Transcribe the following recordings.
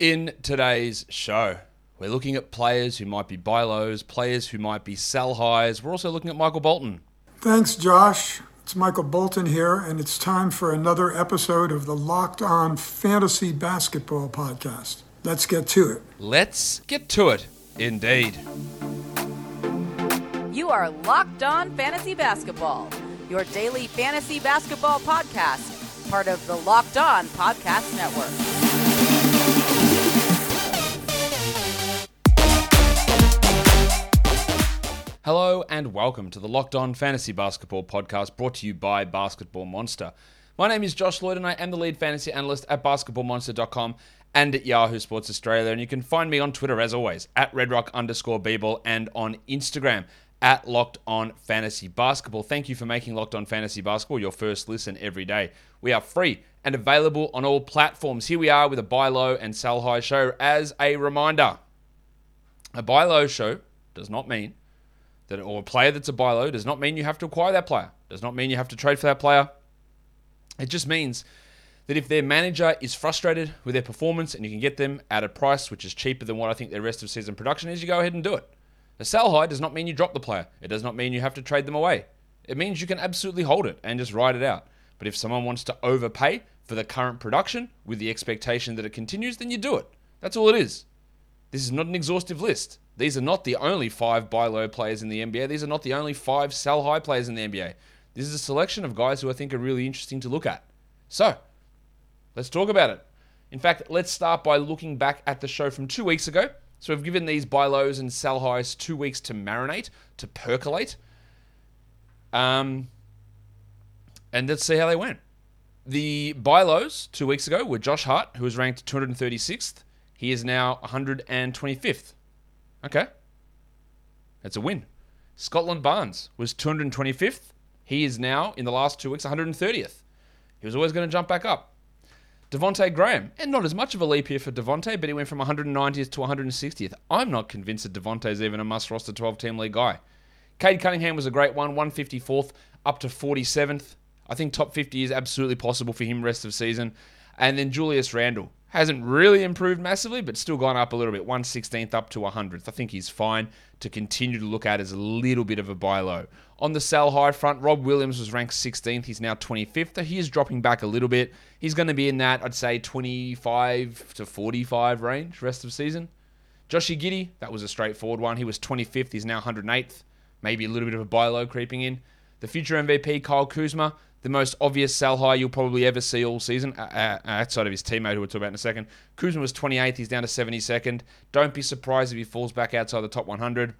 In today's show, we're looking at players who might be buy lows, players who might be sell highs. We're also looking at Michael Bolton. Thanks, Josh. It's Michael Bolton here, and it's time for another episode of the Locked On Fantasy Basketball Podcast. Let's get to it. Let's get to it, indeed. You are Locked On Fantasy Basketball, your daily fantasy basketball podcast, part of the Locked On Podcast Network. Hello and welcome to the Locked On Fantasy Basketball Podcast brought to you by Basketball Monster. My name is Josh Lloyd and I am the lead fantasy analyst at basketballmonster.com and at Yahoo Sports Australia. And you can find me on Twitter as always at redrock underscore bball and on Instagram at Locked On Fantasy Basketball. Thank you for making Locked On Fantasy Basketball your first listen every day. We are free and available on all platforms. Here we are with a buy low and sell high show. As a reminder, a buy low show does not mean that or a player that's a buy low does not mean you have to acquire that player. Does not mean you have to trade for that player. It just means that if their manager is frustrated with their performance and you can get them at a price which is cheaper than what I think their rest of season production is, you go ahead and do it. A sell high does not mean you drop the player. It does not mean you have to trade them away. It means you can absolutely hold it and just ride it out. But if someone wants to overpay for the current production with the expectation that it continues, then you do it. That's all it is. This is not an exhaustive list. These are not the only five buy low players in the NBA. These are not the only five sell high players in the NBA. This is a selection of guys who I think are really interesting to look at. So, let's talk about it. In fact, let's start by looking back at the show from two weeks ago. So, we've given these buy lows and sell highs two weeks to marinate, to percolate. Um, and let's see how they went. The buy lows two weeks ago were Josh Hart, who was ranked 236th. He is now 125th. Okay. That's a win. Scotland Barnes was 225th. He is now, in the last two weeks, 130th. He was always going to jump back up. Devonte Graham, and not as much of a leap here for Devonte, but he went from 190th to 160th. I'm not convinced that Devonte is even a must roster 12 team league guy. Cade Cunningham was a great one, 154th up to 47th. I think top 50 is absolutely possible for him rest of season. And then Julius Randle, Hasn't really improved massively, but still gone up a little bit. 116th up to 100th. I think he's fine to continue to look at as a little bit of a buy low. On the sell high front, Rob Williams was ranked 16th. He's now 25th. He is dropping back a little bit. He's going to be in that, I'd say, 25 to 45 range rest of season. Joshy Giddey, that was a straightforward one. He was 25th. He's now 108th. Maybe a little bit of a buy low creeping in. The future MVP, Kyle Kuzma, the most obvious sell high you'll probably ever see all season, uh, uh, outside of his teammate who we'll talk about in a second. Kuzma was 28th, he's down to 72nd. Don't be surprised if he falls back outside the top 100.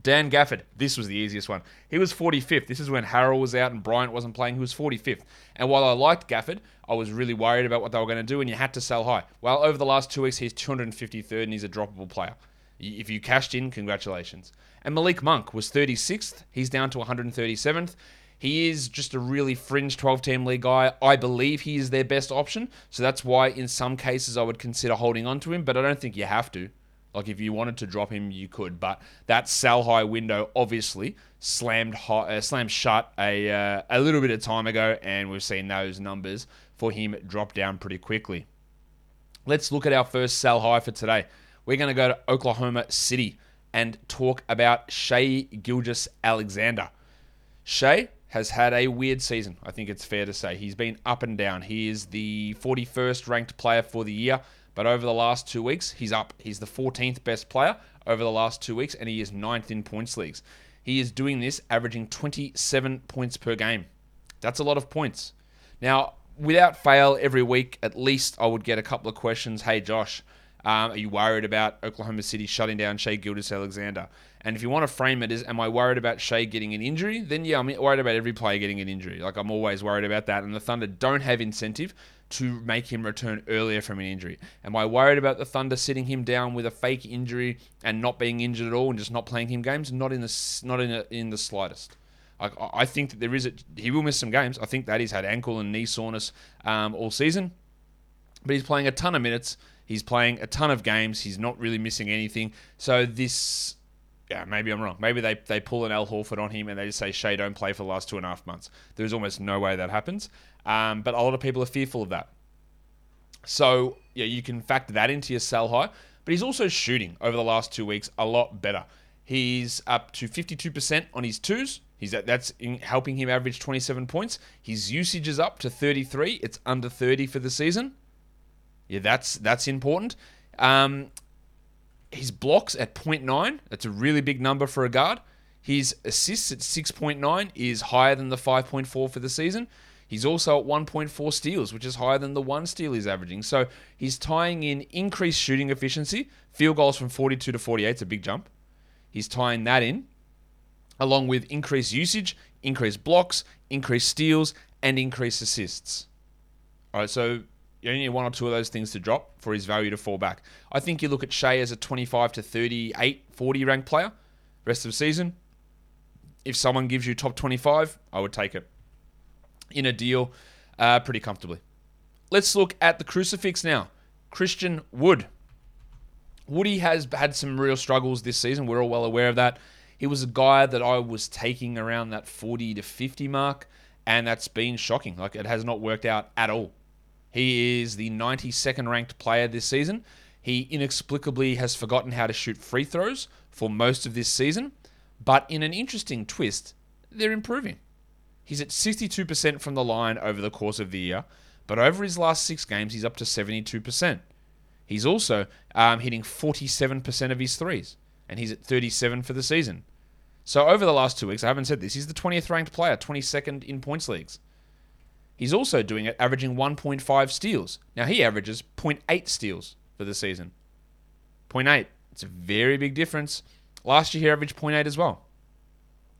Dan Gafford, this was the easiest one. He was 45th. This is when Harrell was out and Bryant wasn't playing. He was 45th. And while I liked Gafford, I was really worried about what they were going to do, and you had to sell high. Well, over the last two weeks, he's 253rd and he's a droppable player. If you cashed in, congratulations. And Malik Monk was 36th. He's down to 137th. He is just a really fringe 12 team league guy. I believe he is their best option. So that's why, in some cases, I would consider holding on to him, but I don't think you have to. Like, if you wanted to drop him, you could. But that sell high window obviously slammed high, uh, slammed shut a, uh, a little bit of time ago, and we've seen those numbers for him drop down pretty quickly. Let's look at our first sell high for today. We're going to go to Oklahoma City and talk about Shai Gilgeous Alexander. Shai has had a weird season. I think it's fair to say. He's been up and down. He is the 41st ranked player for the year, but over the last two weeks, he's up. He's the 14th best player over the last two weeks, and he is ninth in points leagues. He is doing this, averaging 27 points per game. That's a lot of points. Now, without fail, every week, at least I would get a couple of questions. Hey, Josh, um, are you worried about Oklahoma City shutting down Shai Gilgeous Alexander? And if you want to frame it as, am I worried about Shai getting an injury? Then yeah, I'm worried about every player getting an injury. Like I'm always worried about that. And the Thunder don't have incentive to make him return earlier from an injury. Am I worried about the Thunder sitting him down with a fake injury and not being injured at all and just not playing him games? Not in the not in in the slightest. I, I think that there is a, he will miss some games. I think that he's had ankle and knee soreness um, all season, but he's playing a ton of minutes. He's playing a ton of games. He's not really missing anything. So this yeah, maybe I'm wrong. Maybe they, they pull an Al Horford on him and they just say, Shai, don't play for the last two and a half months. There's almost no way that happens. Um, but a lot of people are fearful of that. So yeah, you can factor that into your sell high. But he's also shooting over the last two weeks a lot better. He's up to 52% on his twos. He's that's helping him average 27 points. His usage is up to 33. It's under 30 for the season. Yeah, that's that's important. Um, his blocks at 0.9. That's a really big number for a guard. His assists at 6.9 is higher than the 5.4 for the season. He's also at 1.4 steals, which is higher than the one steal he's averaging. So he's tying in increased shooting efficiency. Field goals from 42 to 48 It's a big jump. He's tying that in along with increased usage, increased blocks, increased steals, and increased assists. All right, so you only need one or two of those things to drop for his value to fall back. I think you look at Shai as a 25 to 38, 40 ranked player rest of the season. If someone gives you top 25, I would take it in a deal uh, pretty comfortably. Let's look at the crucifix now. Christian Wood. Woody has had some real struggles this season. We're all well aware of that. He was a guy that I was taking around that 40 to 50 mark, and that's been shocking. Like, it has not worked out at all. He is the 92nd ranked player this season. He inexplicably has forgotten how to shoot free throws for most of this season, but in an interesting twist, they're improving. He's at 62% from the line over the course of the year, but over his last six games, he's up to 72%. He's also um, hitting 47% of his threes, and he's at 37 for the season. So over the last two weeks, I haven't said this, he's the 20th ranked player, 22nd in points leagues. He's also doing it, averaging 1.5 steals. Now he averages 0.8 steals for the season. 0.8. It's a very big difference. Last year he averaged 0.8 as well.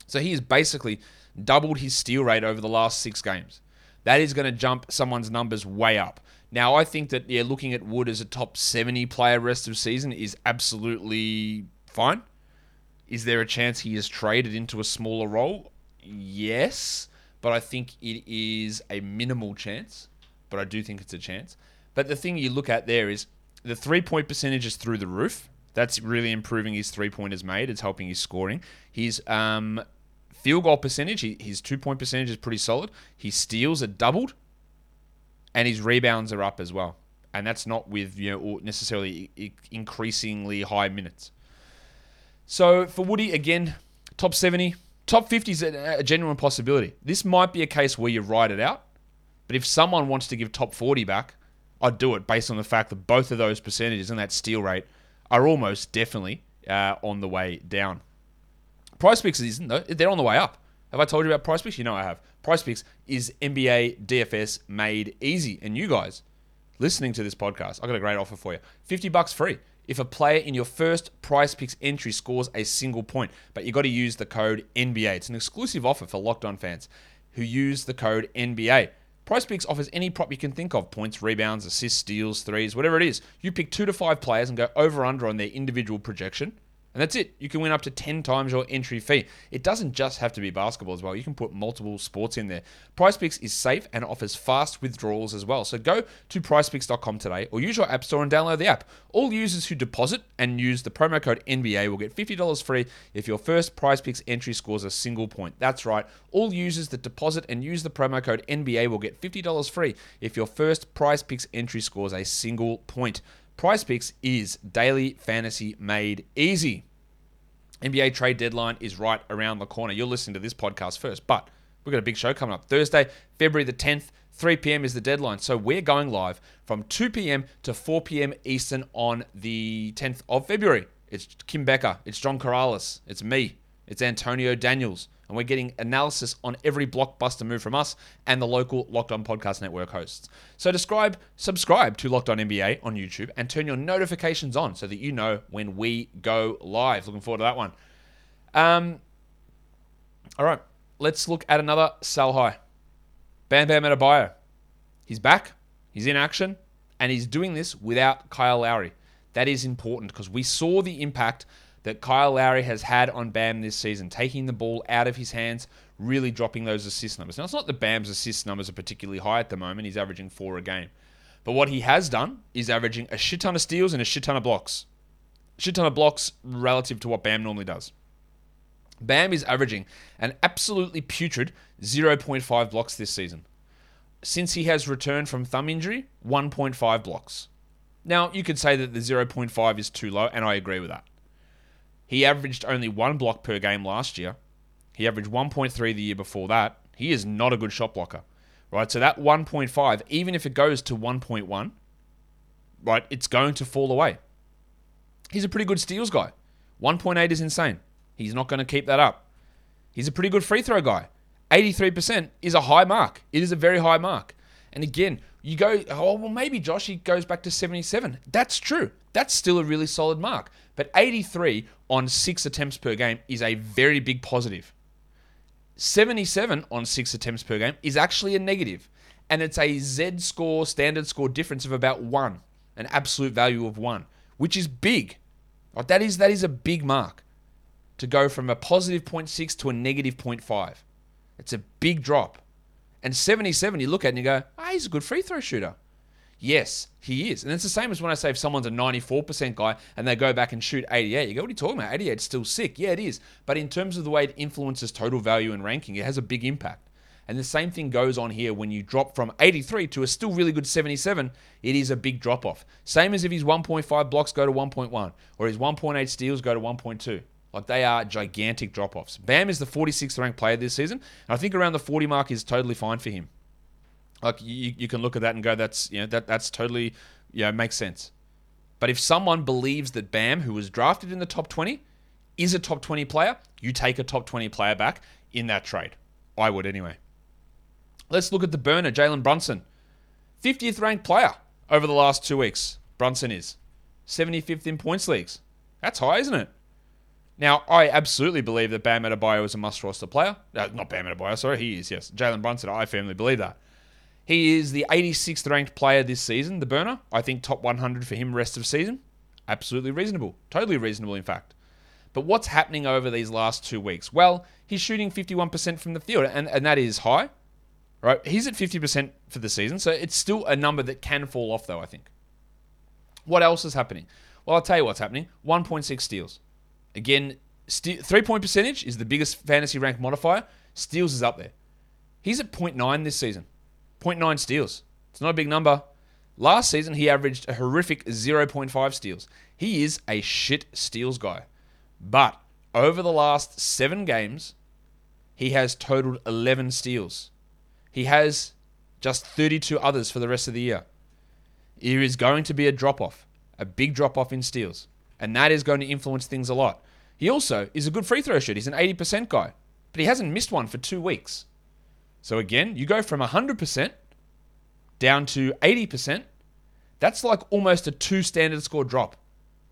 So he has basically doubled his steal rate over the last six games. That is going to jump someone's numbers way up. Now I think that yeah, looking at Wood as a top 70 player rest of season is absolutely fine. Is there a chance he is traded into a smaller role? Yes, but I think it is a minimal chance. But I do think it's a chance. But the thing you look at there is the three point percentage is through the roof. That's really improving his three pointers made. It's helping his scoring. His um, field goal percentage, his two point percentage is pretty solid. His steals are doubled, and his rebounds are up as well. And that's not with you know necessarily increasingly high minutes. So for Woody, again, top 70, top 50 is a, genuine possibility. This might be a case where you ride it out, but if someone wants to give top 40 back, I'd do it based on the fact that both of those percentages and that steal rate are almost definitely uh, on the way down. PrizePicks isn't though; they're on the way up. Have I told you about PrizePicks? You know I have. PrizePicks is NBA DFS made easy, and you guys listening to this podcast, I got a great offer for you: fifty bucks free if a player in your first PrizePicks entry scores a single point. But you got to use the code NBA. It's an exclusive offer for locked on fans who use the code NBA. PrizePicks offers any prop you can think of points, rebounds, assists, steals, threes, whatever it is. You pick two to five players and go over under on their individual projection. And that's it. You can win up to 10 times your entry fee. It doesn't just have to be basketball as well. You can put multiple sports in there. PrizePicks is safe and offers fast withdrawals as well. So go to prizepicks.com today or use your app store and download the app. All users who deposit and use the promo code NBA will get $50 free if your first PrizePicks entry scores a single point. That's right. All users that deposit and use the promo code NBA will get $50 free if your first PrizePicks entry scores a single point. PrizePicks is daily fantasy made easy. NBA trade deadline is right around the corner. You're listening to this podcast first, but we've got a big show coming up. Thursday, February the 10th, 3 p.m. is the deadline. So we're going live from 2 p.m. to 4 p.m. Eastern on the 10th of February. It's Kim Becker, it's John Corrales, it's me, it's Antonio Daniels and we're getting analysis on every blockbuster move from us and the local Locked On Podcast Network hosts. So describe, subscribe to Locked On NBA on YouTube and turn your notifications on so that you know when we go live. Looking forward to that one. Um, all right, let's look at another sell high. Bam Bam at a Adebayo. He's back. He's in action, and he's doing this without Kyle Lowry. That is important because we saw the impact that Kyle Lowry has had on Bam this season, taking the ball out of his hands, really dropping those assist numbers. Now, it's not that Bam's assist numbers are particularly high at the moment. He's averaging four a game. But what he has done is averaging a shit ton of steals and a shit ton of blocks. Shit ton of blocks relative to what Bam normally does. Bam is averaging an absolutely putrid 0.5 blocks this season. Since he has returned from thumb injury, 1.5 blocks. Now, you could say that the 0.5 is too low, and I agree with that. He averaged only one block per game last year. He averaged 1.3 the year before that. He is not a good shot blocker, right? So that 1.5, even if it goes to 1.1, right, it's going to fall away. He's a pretty good steals guy. 1.8 is insane. He's not going to keep that up. He's a pretty good free throw guy. 83% is a high mark. It is a very high mark. And again, you go, oh, well, maybe Josh, he goes back to 77. That's true. That's still a really solid mark. But 83 on six attempts per game is a very big positive. 77 on six attempts per game is actually a negative, and it's a Z score, standard score difference of about one, an absolute value of one, which is big. That is that is a big mark to go from a positive 0.6 to a negative 0.5. It's a big drop. And 77, you look at and you go, ah, he's a good free throw shooter. Yes, he is. And it's the same as when I say if someone's a 94% guy and they go back and shoot 88, you go, what are you talking about? 88 is still sick. Yeah, it is. But in terms of the way it influences total value and ranking, it has a big impact. And the same thing goes on here when you drop from 83 to a still really good 77, it is a big drop off. Same as if his 1.5 blocks go to 1.1 or his 1.8 steals go to 1.2. Like they are gigantic drop offs. Bam is the 46th ranked player this season. And I think around the 40 mark is totally fine for him. Like you, you can look at that and go, that's you know that that's totally you know makes sense. But if someone believes that Bam, who was drafted in the top 20, is a top 20 player, you take a top 20 player back in that trade. I would anyway. Let's look at the burner, Jalen Brunson. 50th ranked player over the last two weeks. Brunson is 75th in points leagues. That's high, isn't it? Now, I absolutely believe that Bam Adebayo is a must roster player. Uh, not Bam Adebayo, sorry, he is, yes. Jalen Brunson, I firmly believe that. He is the 86th ranked player this season, the burner. I think top 100 for him rest of season. Absolutely reasonable. Totally reasonable, in fact. But what's happening over these last two weeks? Well, he's shooting 51% from the field, and, and that is high. Right? He's at 50% for the season, so it's still a number that can fall off, though, I think. What else is happening? Well, I'll tell you what's happening 1.6 steals. Again, st- three point percentage is the biggest fantasy rank modifier. Steals is up there. He's at 0.9 this season. 0.9 steals. It's not a big number. Last season, he averaged a horrific 0.5 steals. He is a shit steals guy. But over the last seven games, he has totaled 11 steals. He has just 32 others for the rest of the year. There is going to be a drop off, a big drop off in steals, and that is going to influence things a lot. He also is a good free throw shooter. He's an 80% guy, but he hasn't missed one for two weeks. So again, you go from 100% down to 80%. That's like almost a two standard score drop.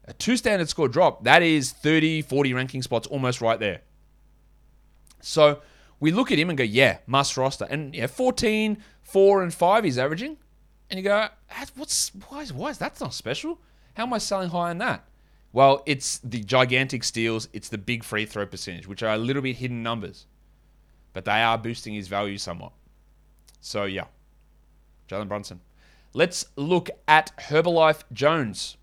A two standard score drop, that is 30, 40 ranking spots almost right there. So we look at him and go, yeah, must roster. And yeah, 14, 4, and 5 he's averaging. And you go, what's why is, why is that not special? How am I selling high on that? Well, it's the gigantic steals, it's the big free throw percentage, which are a little bit hidden numbers. But they are boosting his value somewhat. So yeah. Jalen Brunson. Let's look at Herbalife Jones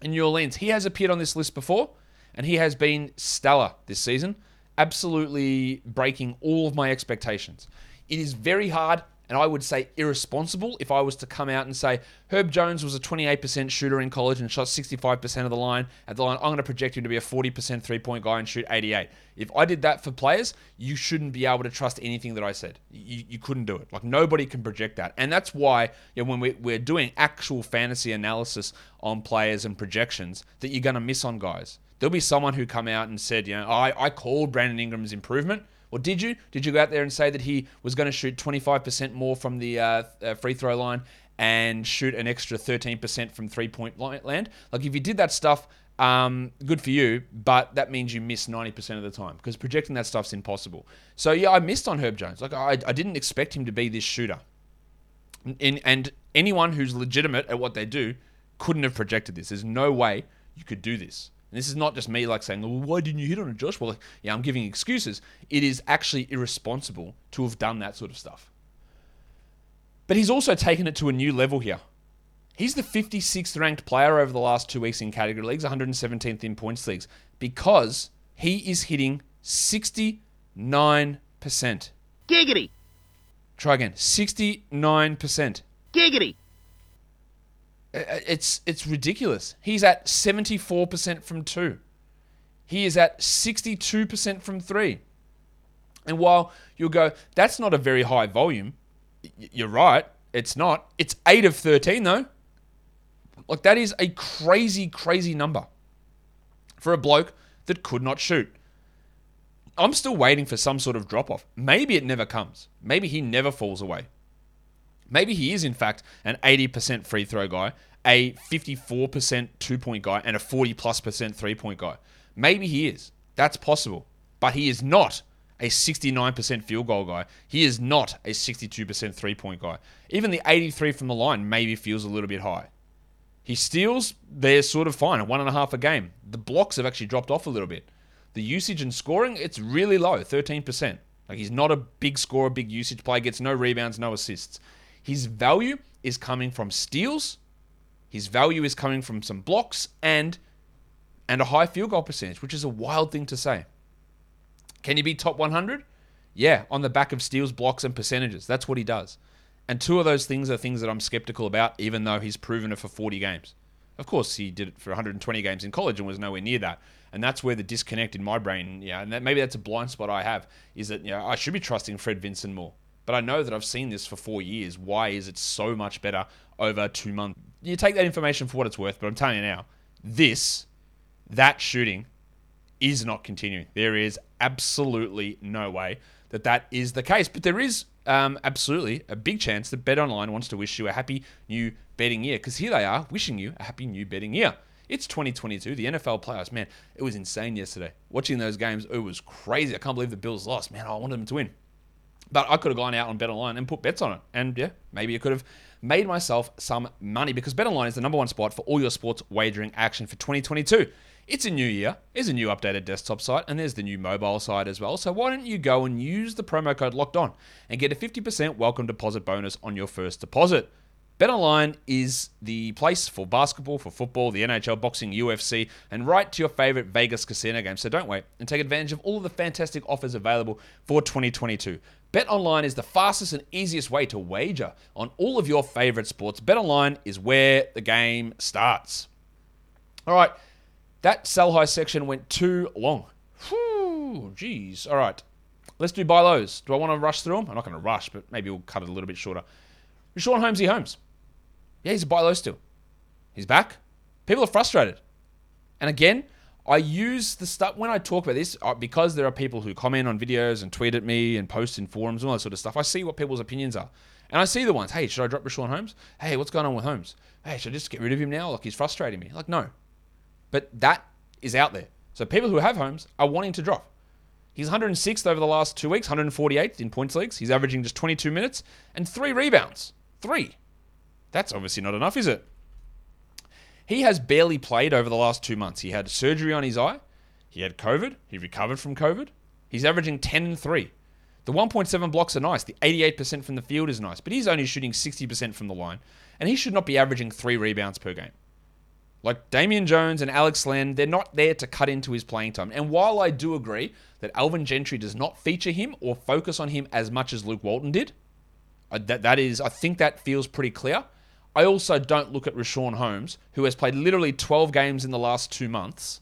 in New Orleans. He has appeared on this list before, and he has been stellar this season, absolutely breaking all of my expectations. It is very hard and I would say irresponsible if I was to come out and say Herb Jones was a 28% shooter in college and shot 65% of the line at the line. I'm going to project him to be a 40% three point guy and shoot 88. If I did that for players, you shouldn't be able to trust anything that I said. You, you couldn't do it. Like nobody can project that. And that's why you know, when we, we're doing actual fantasy analysis on players and projections, that you're going to miss on guys. There'll be someone who come out and said, you know, I, I called Brandon Ingram's improvement or did you? Did you go out there and say that he was going to shoot 25% more from the uh, uh, free throw line and shoot an extra 13% from three point land? Like, if you did that stuff, um, good for you, but that means you miss 90% of the time because projecting that stuff's impossible. So, yeah, I missed on Herb Jones. Like, I, I didn't expect him to be this shooter. In, and anyone who's legitimate at what they do couldn't have projected this. There's no way you could do this. And this is not just me like saying, well, why didn't you hit on it, Josh? Well, yeah, I'm giving excuses. It is actually irresponsible to have done that sort of stuff. But he's also taken it to a new level here. He's the 56th ranked player over the last two weeks in category leagues, 117th in points leagues, because he is hitting 69%. Giggity. Try again. 69%. Giggity. It's it's ridiculous. He's at 74% from 2. He is at 62% from 3. And while you'll go, that's not a very high volume, you're right, it's not. It's 8 of 13 though. Like that is a crazy crazy number for a bloke that could not shoot. I'm still waiting for some sort of drop off. Maybe it never comes. Maybe he never falls away. Maybe he is, in fact, an 80% free throw guy, a 54% two point guy, and a 40 plus percent three point guy. Maybe he is. That's possible. But he is not a 69% field goal guy. He is not a 62% three point guy. Even the 83 from the line maybe feels a little bit high. He steals, they're sort of fine, one and a half a game. The blocks have actually dropped off a little bit. The usage and scoring, it's really low, 13%. Like he's not a big scorer, big usage player, gets no rebounds, no assists. His value is coming from steals. His value is coming from some blocks and and a high field goal percentage, which is a wild thing to say. Can he be top 100? Yeah, on the back of steals, blocks, and percentages. That's what he does. And two of those things are things that I'm skeptical about, even though he's proven it for 40 games. Of course, he did it for 120 games in college and was nowhere near that. And that's where the disconnect in my brain, yeah, and that, maybe that's a blind spot I have, is that you know, I should be trusting Fred Vinson more. But I know that I've seen this for four years. Why is it so much better over two months? You take that information for what it's worth, but I'm telling you now, this, that shooting is not continuing. There is absolutely no way that that is the case. But there is um, absolutely a big chance that Bet Online wants to wish you a happy new betting year because here they are wishing you a happy new betting year. It's 2022. The NFL playoffs, man, it was insane yesterday. Watching those games, it was crazy. I can't believe the Bills lost. Man, I wanted them to win. But I could have gone out on Bet Online and put bets on it. And yeah, maybe I could have made myself some money because Bet Online is the number one spot for all your sports wagering action for 2022. It's a new year, there's a new updated desktop site, and there's the new mobile site as well. So why don't you go and use the promo code locked on and get a 50% welcome deposit bonus on your first deposit? BetOnline is the place for basketball, for football, the NHL, boxing, UFC, and right to your favorite Vegas casino games. So don't wait and take advantage of all of the fantastic offers available for 2022. BetOnline is the fastest and easiest way to wager on all of your favorite sports. BetOnline is where the game starts. All right. That sell high section went too long. Whew, jeez. All right. Let's do buy lows. Do I want to rush through them? I'm not going to rush, but maybe we'll cut it a little bit shorter. Richaun Holmesy Holmes. Yeah, he's a buy low still. He's back. People are frustrated. And again, I use the stuff when I talk about this because there are people who comment on videos and tweet at me and post in forums and all that sort of stuff. I see what people's opinions are. And I see the ones, hey, should I drop Richaun Holmes? Hey, what's going on with Holmes? Hey, should I just get rid of him now? Like he's frustrating me. Like, no. But that is out there. So people who have Holmes are wanting to drop. He's 106th over the last two weeks, 148th in points leagues. He's averaging just 22 minutes and three rebounds. Three. That's obviously not enough, is it? He has barely played over the last two months. He had surgery on his eye. He had COVID. He recovered from COVID. He's averaging 10 and 3. The 1.7 blocks are nice. The 88% from the field is nice, but he's only shooting 60% from the line, and he should not be averaging three rebounds per game. Like Damian Jones and Alex Len, they're not there to cut into his playing time. And while I do agree that Alvin Gentry does not feature him or focus on him as much as Luke Walton did, that, that is, I think that feels pretty clear. I also don't look at Richaun Holmes, who has played literally 12 games in the last two months.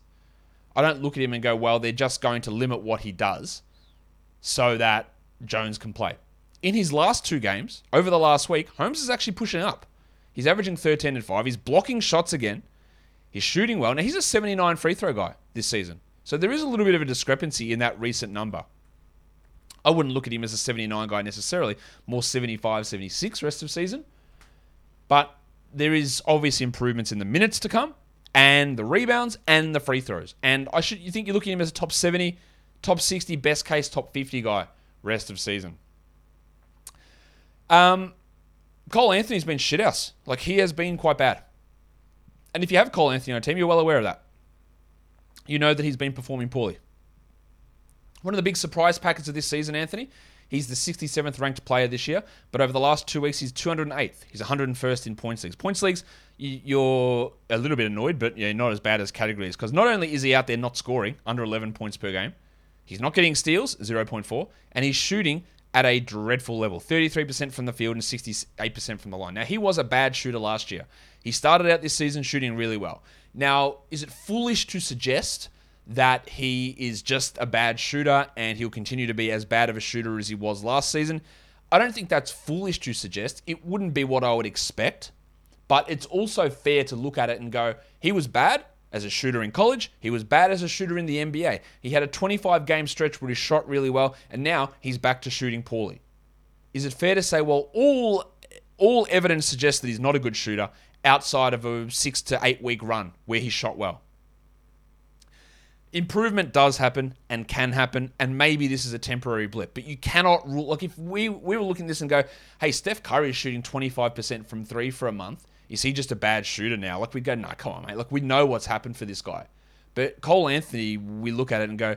I don't look at him and go, well, they're just going to limit what he does so that Jones can play. In his last two games, over the last week, Holmes is actually pushing up. He's averaging 13 and 5. He's blocking shots again. He's shooting well. Now, he's a 79 free throw guy this season. So there is a little bit of a discrepancy in that recent number. I wouldn't look at him as a 79 guy necessarily, more 75, 76 rest of season. But there is obvious improvements in the minutes to come and the rebounds and the free throws. And I should you think you're looking at him as a top 70, top 60, best case top 50 guy rest of season. Um Cole Anthony's been shithouse. Like he has been quite bad. And if you have Cole Anthony on your team, you're well aware of that. You know that he's been performing poorly. One of the big surprise packets of this season, Anthony, he's the 67th ranked player this year, but over the last two weeks, he's 208th. He's 101st in points leagues. Points leagues, you're a little bit annoyed, but yeah, not as bad as categories because not only is he out there not scoring under 11 points per game, he's not getting steals, 0.4, and he's shooting at a dreadful level 33% from the field and 68% from the line. Now, he was a bad shooter last year. He started out this season shooting really well. Now, is it foolish to suggest that he is just a bad shooter and he'll continue to be as bad of a shooter as he was last season? I don't think that's foolish to suggest. It wouldn't be what I would expect, but it's also fair to look at it and go, he was bad as a shooter in college. He was bad as a shooter in the NBA. He had a 25 game stretch where he shot really well, and now he's back to shooting poorly. Is it fair to say, well, all all evidence suggests that he's not a good shooter outside of a six to eight week run where he shot well? Improvement does happen and can happen, and maybe this is a temporary blip. But you cannot rule. Like if we we were looking at this and go, "Hey, Steph Curry is shooting 25% from three for a month. Is he just a bad shooter now?" Like we'd go, "No, come on, mate. Like we know what's happened for this guy." But Cole Anthony, we look at it and go,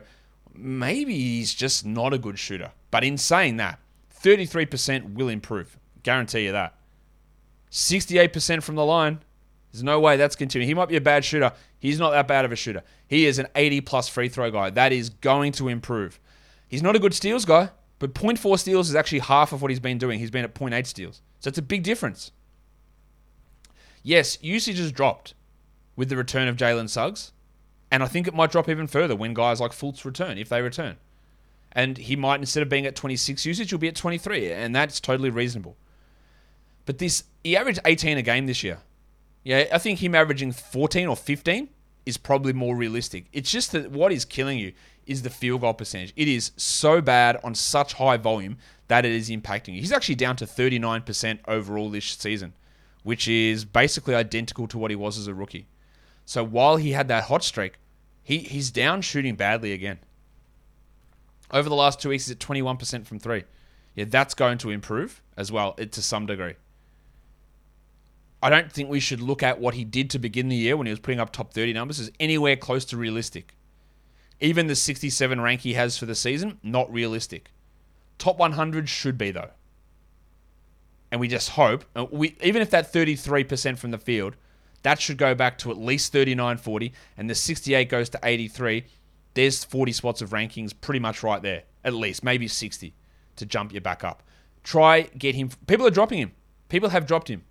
maybe he's just not a good shooter. But in saying that, 33% will improve. Guarantee you that. 68% from the line, there's no way that's continuing. He might be a bad shooter. He's not that bad of a shooter. He is an 80 plus free throw guy. That is going to improve. He's not a good steals guy, but 0.4 steals is actually half of what he's been doing. He's been at 0.8 steals. So it's a big difference. Yes, usage has dropped with the return of Jalen Suggs. And I think it might drop even further when guys like Fultz return, if they return. And he might, instead of being at 26 usage, he'll be at 23. And that's totally reasonable. But this, he averaged 18 a game this year. Yeah, I think him averaging 14 or 15 is probably more realistic. It's just that what is killing you is the field goal percentage. It is so bad on such high volume that it is impacting you. He's actually down to 39% overall this season, which is basically identical to what he was as a rookie. So while he had that hot streak, he, he's down shooting badly again. Over the last two weeks, he's at 21% from three. Yeah, that's going to improve as well eh, to some degree. I don't think we should look at what he did to begin the year when he was putting up top 30 numbers as anywhere close to realistic. Even the 67 rank he has for the season, not realistic. Top 100 should be, though. And we just hope, uh, we even if that 33% from the field, that should go back to at least 39 40, and the 68 goes to 83. There's 40 spots of rankings pretty much right there, at least, maybe 60 to jump you back up. Try get him. People are dropping him. People have dropped him.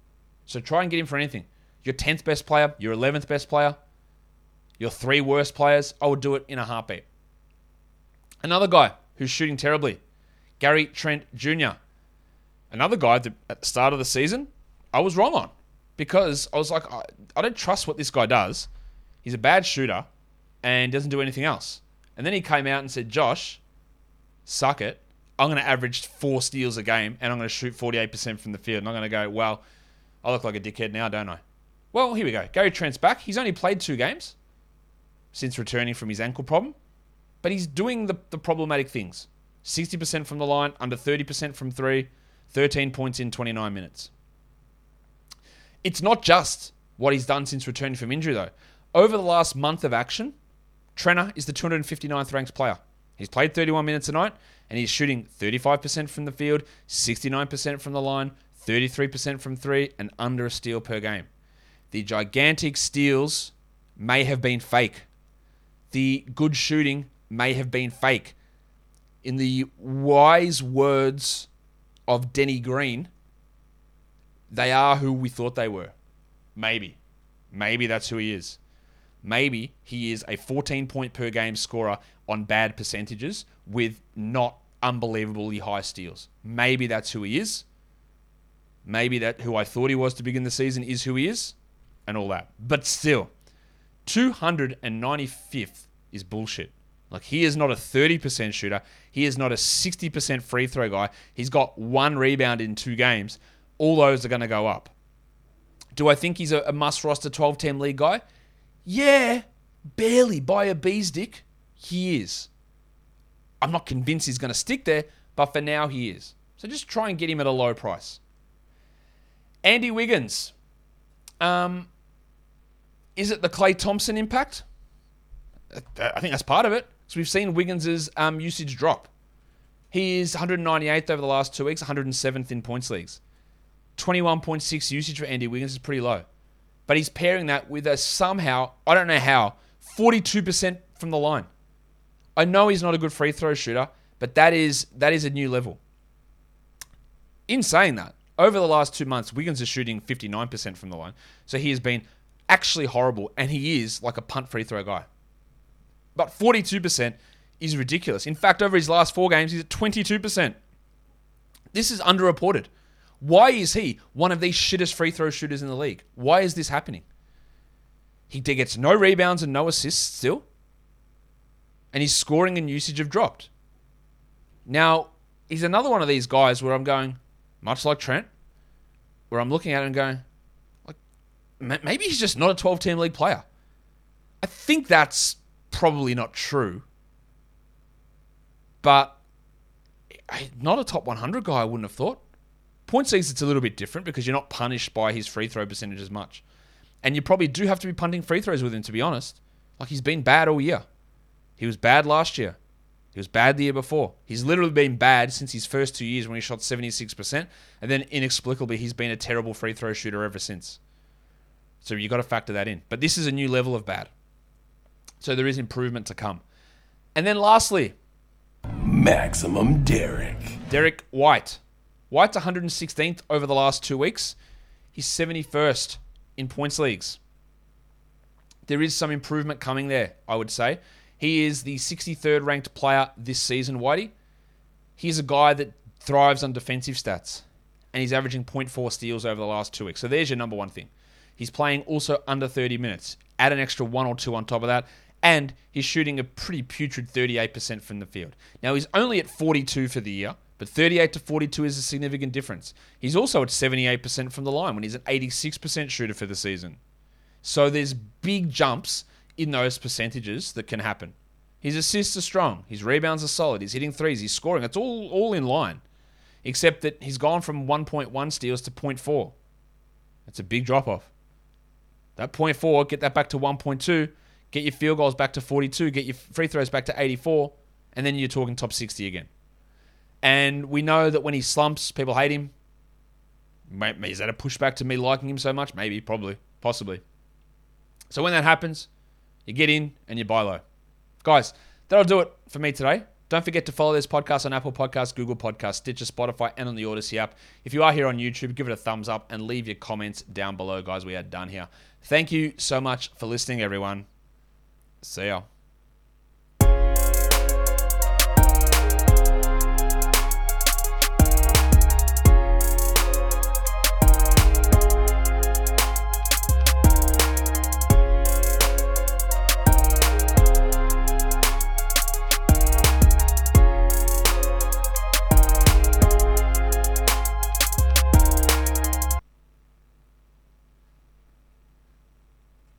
So try and get him for anything. Your 10th best player, your 11th best player, your three worst players, I would do it in a heartbeat. Another guy who's shooting terribly, Gary Trent Jr. Another guy that at the start of the season, I was wrong on because I was like, I, I don't trust what this guy does. He's a bad shooter and doesn't do anything else. And then he came out and said, Josh, suck it. I'm going to average four steals a game and I'm going to shoot 48% from the field. And I'm going to go, well, I look like a dickhead now, don't I? Well, here we go. Gary Trent's back. He's only played two games since returning from his ankle problem, but he's doing the, the problematic things 60% from the line, under 30% from three, 13 points in 29 minutes. It's not just what he's done since returning from injury, though. Over the last month of action, Trenner is the 259th ranked player. He's played 31 minutes a night, and he's shooting 35% from the field, 69% from the line, 33% from three, and under a steal per game. The gigantic steals may have been fake. The good shooting may have been fake. In the wise words of Denny Green, they are who we thought they were. Maybe. Maybe that's who he is. Maybe he is a 14 point per game scorer on bad percentages with not unbelievably high steals. Maybe that's who he is maybe that who I thought he was to begin the season is who he is, and all that. But still, 295th is bullshit. Like he is not a 30% shooter. He is not a 60% free throw guy. He's got one rebound in two games. All those are going to go up. Do I think he's a, a must roster 12 team league guy? Yeah, barely by a bee's dick. He is. I'm not convinced he's going to stick there, but for now he is. So just try and get him at a low price. Andy Wiggins. Um, is it the Klay Thompson impact? I think that's part of it. So we've seen Wiggins' um, usage drop. He is 198th over the last two weeks, 107th in points leagues. 21.6 usage for Andy Wiggins is pretty low. But he's pairing that with a somehow, I don't know how, 42% from the line. I know he's not a good free throw shooter, but that is that is a new level. in saying that, over the last two months, Wiggins is shooting 59% from the line. So he has been actually horrible, and he is like a punt free throw guy. But 42% is ridiculous. In fact, over his last four games, he's at 22%. This is underreported. Why is he one of the shittest free throw shooters in the league? Why is this happening? He gets no rebounds and no assists still. And his scoring and usage have dropped. Now, he's another one of these guys where I'm going, much like Trent, where I'm looking at and going, like, maybe he's just not a 12 team league player. I think that's probably not true. But not a top 100 guy, I wouldn't have thought. Point C's, it's a little bit different because you're not punished by his free throw percentage as much. And you probably do have to be punting free throws with him, to be honest. Like he's been bad all year. He was bad last year. He was bad the year before. He's literally been bad since his first two years when he shot 76%. And then inexplicably, he's been a terrible free throw shooter ever since. So you've got to factor that in. But this is a new level of bad. So there is improvement to come. And then lastly, Maximum Derek. Derek White. White's 116th over the last two weeks. He's 71st in points leagues. There is some improvement coming there, I would say. He is the 63rd ranked player this season, Whitey. He's a guy that thrives on defensive stats, and he's averaging 0.4 steals over the last two weeks. So there's your number one thing. He's playing also under 30 minutes. Add an extra one or two on top of that, and he's shooting a pretty putrid 38% from the field. Now, he's only at 42 for the year, but 38 to 42 is a significant difference. He's also at 78% from the line when he's an 86% shooter for the season. So there's big jumps in those percentages that can happen. His assists are strong, his rebounds are solid, he's hitting threes, he's scoring. It's all all in line. Except that he's gone from 1.1 steals to 0.4. That's a big drop off. That 0.4, get that back to 1.2, get your field goals back to 42, get your free throws back to 84, and then you're talking top 60 again. And we know that when he slumps, people hate him. Is that a pushback to me liking him so much? Maybe, probably, possibly. So when that happens, you get in and you buy low. Guys, that'll do it for me today. Don't forget to follow this podcast on Apple Podcasts, Google Podcasts, Stitcher, Spotify, and on the Audacy app. If you are here on YouTube, give it a thumbs up and leave your comments down below, guys. We are done here. Thank you so much for listening, everyone. See ya.